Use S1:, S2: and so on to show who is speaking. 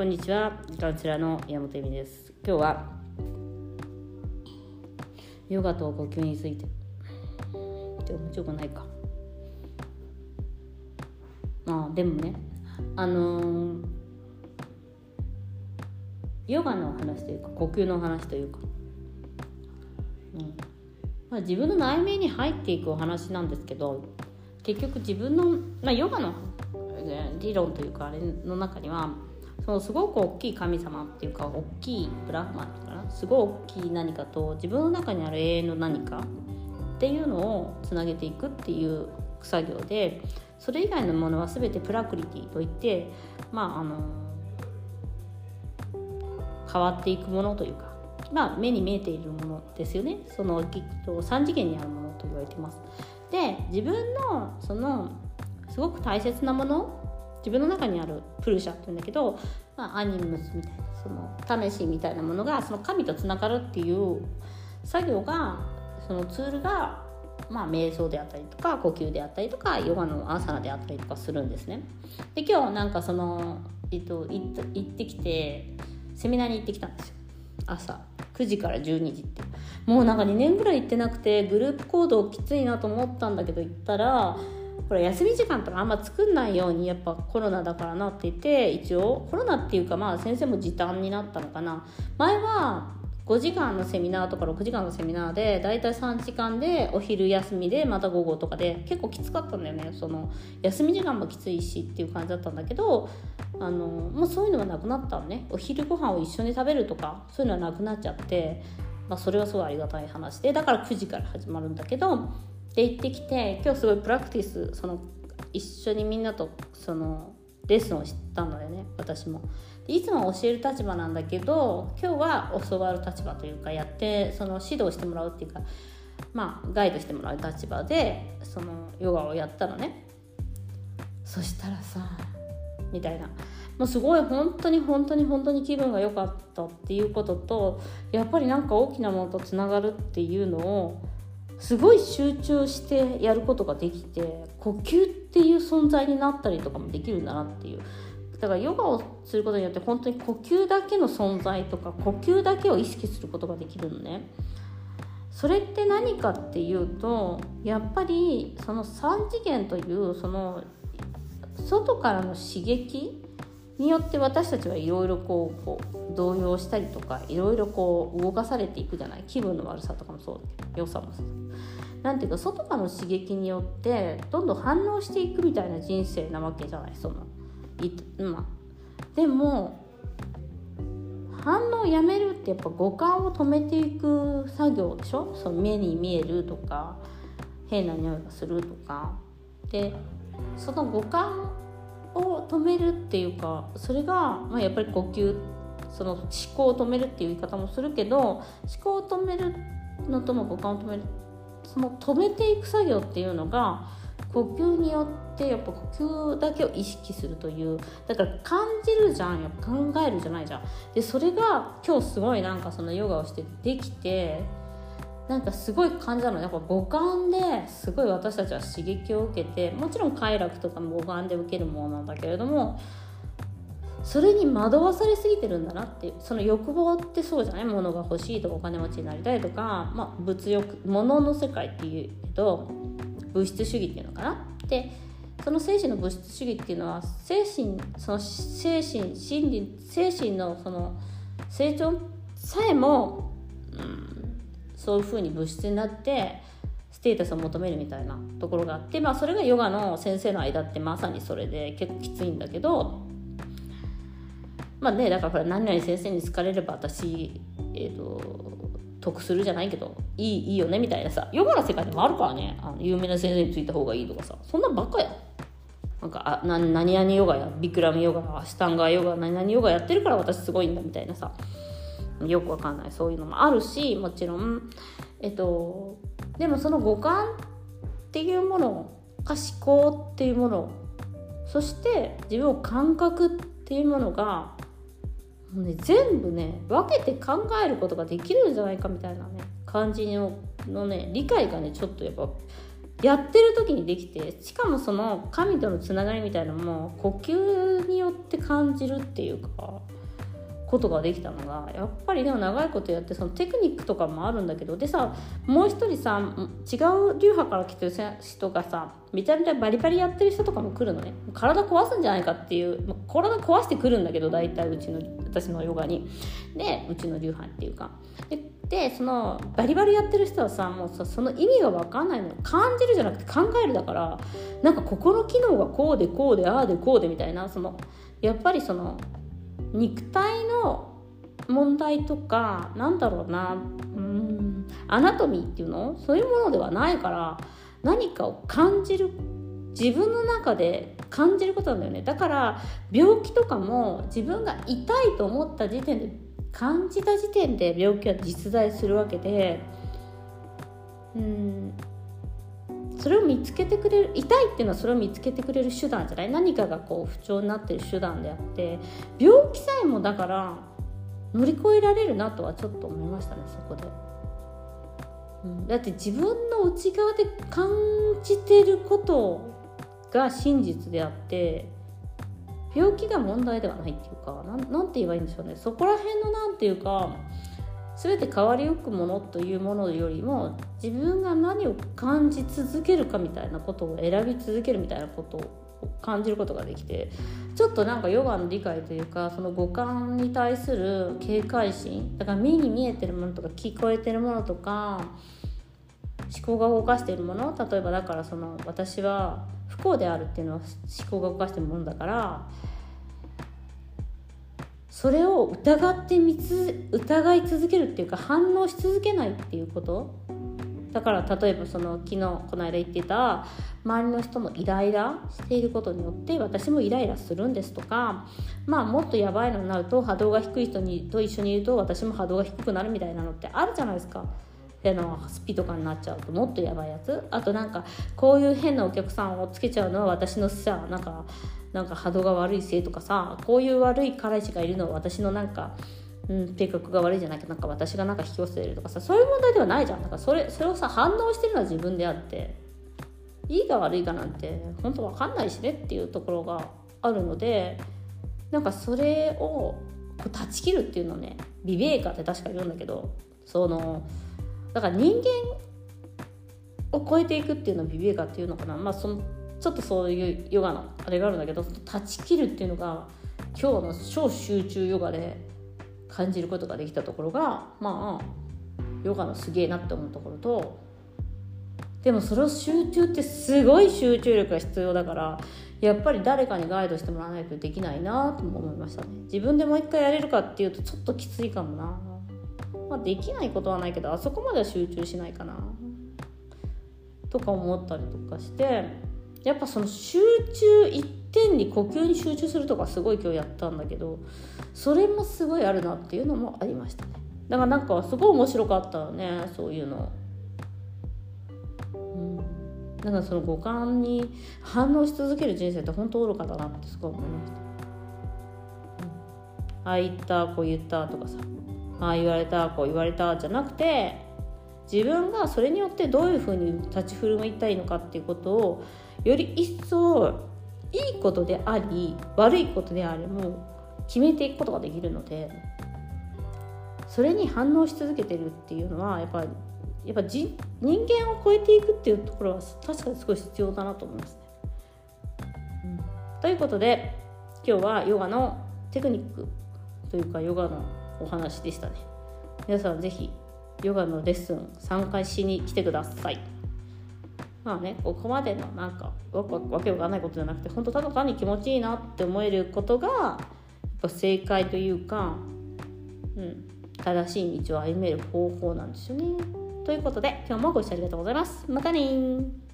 S1: こんにちは。カウンセラーの山本恵美です。今日はヨガと呼吸について。って面白くないか。ああでもねあのー、ヨガの話というか呼吸の話というか、うん。まあ、自分の内面に入っていくお話なんですけど結局自分の、まあ、ヨガの理論というかあれの中にはそのすごく大きい神様っていうか大きいブラフマンかな？すごい大きい何かと自分の中にある永遠の何かっていうのをつなげていくっていう作業でそれ以外のものは全てプラクリティといってまああの変わっていくものというか、まあ、目に見えているものですよねその3次元にあるものと言われてます。で自分のそのすごく大切なもの自分の中にあるプルシャっていうんだけど、まあ、アニムスみたいなその魂みたいなものがその神とつながるっていう作業がそのツールが、まあ、瞑想であったりとか呼吸であったりとかヨガのアーサナであったりとかするんですね。で今日なんかその、えっと、行ってきてセミナーに行ってきたんですよ朝9時から12時ってもうなんか2年ぐらい行ってなくてグループ行動きついなと思ったんだけど行ったらこれ休み時間とかあんま作んないようにやっぱコロナだからなって言って一応コロナっていうかまあ先生も時短になったのかな。前は5時間のセミナーとか6時間のセミナーでだいたい3時間でお昼休みでまた午後とかで結構きつかったんだよね。その休み時間もきついしっていう感じだったんだけどあのもうそういうのはなくなったのね。お昼ご飯を一緒に食べるとかそういうのはなくなっちゃって、まあ、それはすごいありがたい話でだから9時から始まるんだけどで行ってきて今日すごいプラクティスその一緒にみんなとそのレッスンをしたのでね私も。いつも教える立場なんだけど今日は教わる立場というかやってその指導してもらうっていうかまあガイドしてもらう立場でそのヨガをやったのね。そしたらさみたいな。もうすごい本当に本当に本当に気分が良かったっていうこととやっぱりなんか大きなものとつながるっていうのをすごい集中してやることができて呼吸っていう存在になったりとかもできるんだなっていう。だからヨガをすることによって本当に呼吸だけの存在とか呼吸だけを意識することができるのね。それって何かっていうとやっぱりその3次元というその外からの刺激によって私たちはいろいろこうこう動揺したりとかいろいろこう動かされていくじゃない？気分の悪さとかもそう。だけど良さもそう。んていうか外からの刺激によってどんどん反応していくみたいな人生なわけじゃないそのい、ま、でも反応をやめるってやっぱ五感を止めていく作業でしょ？その目に見えるとか変な匂いがするとか。でその五感を止めるっていうかそれが、まあ、やっぱり呼吸その思考を止めるっていう言い方もするけど思考を止めるのとも五感を止めるその止めていく作業っていうのが呼吸によってやっぱ呼吸だけを意識するというだから感じるじゃんやっぱ考えるじゃないじゃん。でそれが今日すごいなんかそのヨガをしてできてなんかすごい感じたの。やっぱ五感ですごい私たちは刺激を受けてもちろん快楽とかも五感で受けるものなんだけれどもそれに惑わされすぎてるんだなってその欲望ってそうじゃない？物が欲しいとかお金持ちになりたいとか、まあ、物欲物の世界っていうけど物質主義っていうのかな？でその精神の物質主義っていうのは精神その精神心理精神のその成長さえも、うん、そういうふうに物質になってステータスを求めるみたいなところがあって、まあ、それがヨガの先生の間ってまさにそれで結構きついんだけどまあねだから何々先生に好かれれば私えっ、ー、と得するじゃないけどいいいいよねみたいなさヨガの世界でもあるからね。あの有名な先生についた方がいいとかさ。そんなんばっかや。なんかあな何々ヨガやビクラムヨガアシタンガーヨガ何々ヨガやってるから私すごいんだみたいなさ。よくわかんない。そういうのもあるしもちろん。えっとでもその五感っていうものか思考っていうものそして自分を感覚っていうものがもうね全部ね分けて考えることができるんじゃないかみたいなね感じののね理解がねちょっとやっぱやってる時にできてしかもその神とのつながりみたいなのも呼吸によって感じるっていうかことができたのがやっぱりでも長いことやってそのテクニックとかもあるんだけどでさもう一人さ違う流派から来てる人がさめちゃめちゃバリバリやってる人とかも来るのね。体壊すんじゃないかっていう体壊してくるんだけど大体うちの私のヨガに。でうちの流派っていうか。でそのバリバリやってる人はさもうさその意味が分かんないの感じるじゃなくて考えるだからなんかここの機能がこうでこうでああでこうでみたいなそのやっぱりその肉体の問題とかなんだろうな。うん。アナトミーっていうの？そういうものではないから何かを感じる自分の中で感じることなんだよね。だから病気とかも自分が痛いと思った時点で感じた時点で病気は実在するわけでうん。それを見つけてくれる痛いっていうのはそれを見つけてくれる手段じゃない？何かがこう不調になってる手段であって病気さえもだから乗り越えられるなとはちょっと思いましたねそこで、うん、だって自分の内側で感じてることが真実であって病気が問題ではないっていうかなんて言えばいいんでしょうね。そこら辺の何て言うか全て変わりゆくものというものよりも自分が何を感じ続けるかみたいなことを選び続けるみたいなことを感じることができてちょっとなんかヨガの理解というかその五感に対する警戒心だから目に見えてるものとか聞こえてるものとか思考が動かしているもの例えばだからその私は不幸であるっていうのは思考が動かしてるものだからそれを疑ってみつ疑い続けるっていうか反応し続けないっていうこと？だから例えばその昨日この間言ってた周りの人のイライラしていることによって私もイライラするんですとかまあもっとやばいのになると波動が低い人にと一緒にいると私も波動が低くなるみたいなのってあるじゃないですか。あのスピとかになっちゃうともっとやばいやつ。あとなんかこういう変なお客さんをつけちゃうのは私のさなんかなんか波動が悪いせいとかさこういう悪い彼氏がいるのは私のなんか、うん、性格が悪いじゃなくてなんか私がなんか引き寄せるとかさそういう問題ではないじゃん。だからそれそれをさ反応してるのは自分であって。いいか悪いかなんて本当わかんないしねっていうところがあるのでなんかそれを断ち切るっていうのねビベーカって確か言うんだけどそのだから人間を超えていくっていうのをビベーカっていうのかな。まあそのちょっとそういうヨガのあれがあるんだけど断ち切るっていうのが今日の超集中ヨガで感じることができたところがまあヨガのすげえなって思うところとでもそれを集中ってすごい集中力が必要だからやっぱり誰かにガイドしてもらわないとできないなとも思いましたね。自分でもう一回やれるかっていうとちょっときついかもな、まあ、できないことはないけどあそこまでは集中しないかな。とか思ったりとかしてやっぱその集中一点に呼吸に集中するとかすごい今日やったんだけどそれもすごいあるなっていうのもありましたね。だからなんかすごい面白かったよねそういうの。うん。だかその五感に反応し続ける人生って本当愚かだなってすごい思いました、ああ言ったこう言ったとかさ。ああ言われたこう言われたじゃなくて自分がそれによってどういうふうに立ち振る舞いたいのかっていうことをより一層いいことであり悪いことであれも決めていくことができるのでそれに反応し続けてるっていうのはやっぱりやっぱ人間を超えていくっていうところは確かにすごい必要だなと思いますね。うん、ということで今日はヨガのテクニックというかヨガのお話でしたね。皆さん是非ヨガのレッスン参加しに来てください。まあねここまでのなんかわわけわかんないことじゃなくて本当ただ単に気持ちいいなって思えることがやっぱ正解というか、うん、正しい道を歩める方法なんですよね。ということで今日もご視聴ありがとうございます。またね